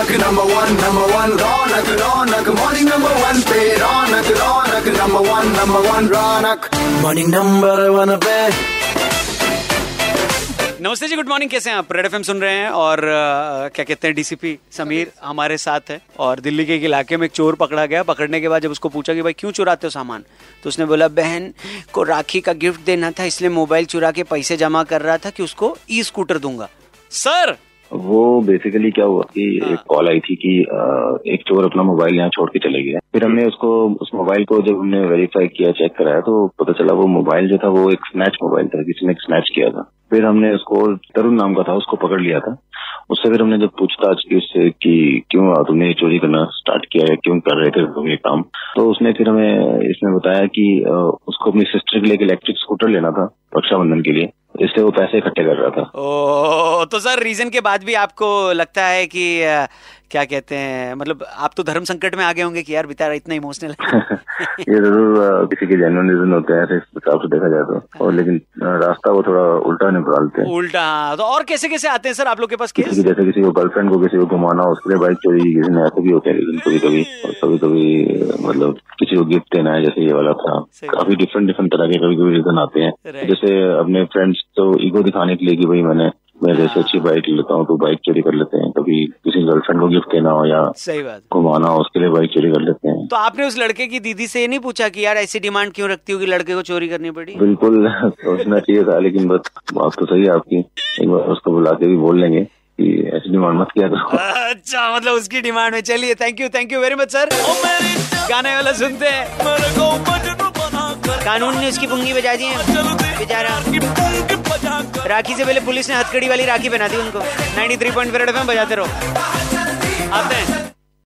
Raunaq number one number one Raunaq Raunaq morning number one पे Raunaq Raunaq number one number one Raunaq morning number one पे नमस्ते जी good morning कैसे हैं आप? Red FM सुन रहे हैं और अ, क्या कहते हैं डीसीपी समीर हमारे साथ है और दिल्ली के एक इलाके में एक चोर पकड़ा गया। पकड़ने के बाद जब उसको पूछा कि भाई क्यों चुराते हो सामान? तो उसने बोला बहन को राखी का गिफ्ट देना था इसलिए मोबाइल चुरा के पैसे जमा कर रहा था कि उसको ई स्कूटर दूँगा। सर वो बेसिकली क्या हुआ कि एक कॉल आई थी कि एक चोर अपना मोबाइल यहाँ छोड़ के चले गया। फिर हमने उसको उस मोबाइल को जब हमने वेरीफाई किया चेक कराया तो पता चला वो मोबाइल जो था वो एक स्नैच मोबाइल था किसी ने स्नैच किया था। फिर हमने उसको तरुण नाम का था उसको पकड़ लिया था। उससे फिर हमने जब पूछताछ की उससे कि क्यों तुमने चोरी करना स्टार्ट किया है? क्यों कर रहे थे तुम ये काम? तो उसने फिर हमें इसमें बताया कि उसको अपनी सिस्टर के लिए एक इलेक्ट्रिक स्कूटर लेना था रक्षाबंधन के लिए। इसलिए वो पैसे इकट्ठे कर रहा था। ओ तो सर रीजन के बाद भी आपको लगता है कि क्या कहते हैं मतलब आप तो धर्म संकट में आ गए होंगे कि यार बेचारा इतना इमोशनल ये ज़रूर किसी के जेन्युइन रीजन होते हैं इस हिसाब से देखा जाए तो। और लेकिन रास्ता वो थोड़ा उल्टा निकालते हैं। उल्टा हाँ, तो और कैसे कैसे आते हैं सर आप लोग के पास किसी जैसे किसी को गर्लफ्रेंड को किसी को घुमाना हो उसके लिए बाइक चोरी किसी ने ऐसे भी होते हैं रीजन कभी कभी कभी कभी मतलब किसी को गिफ्ट देना है जैसे ये वाला था। काफ़ी डिफरेंट डिफरेंट तरह के कभी कभी रीजन आते हैं। जैसे अपने फ्रेंड्स तो ईगो दिखाने के लिए कि भाई मैंने मैं जैसे अच्छी बाइक लेता हूँ तो बाइक चोरी कर लेते हैं। कभी किसी गर्लफ्रेंड को गिफ्ट देना हो या सही बात। घुमाना हो उसके लिए बाइक चोरी कर लेते हैं। तो आपने उस लड़के की दीदी से ये नहीं पूछा कि यार ऐसी डिमांड क्यों रखती हो कि लड़के को चोरी करनी पड़ी? बिल्कुल सोचना चाहिए था लेकिन बस बात तो सही है आपकी। एक बार उसको बुला के भी बोल लेंगे कि ऐसी डिमांड मत किया करो। अच्छा मतलब उसकी डिमांड में चलिए thank you thank you very much sir गाने वाला सुनते हैं। कानून ने उसकी पुंगी बजा दी है। बेचारा। राखी से पहले पुलिस ने हथकड़ी वाली राखी बना दी उनको। 93.4 पॉइंट बजाते रहो। आते हैं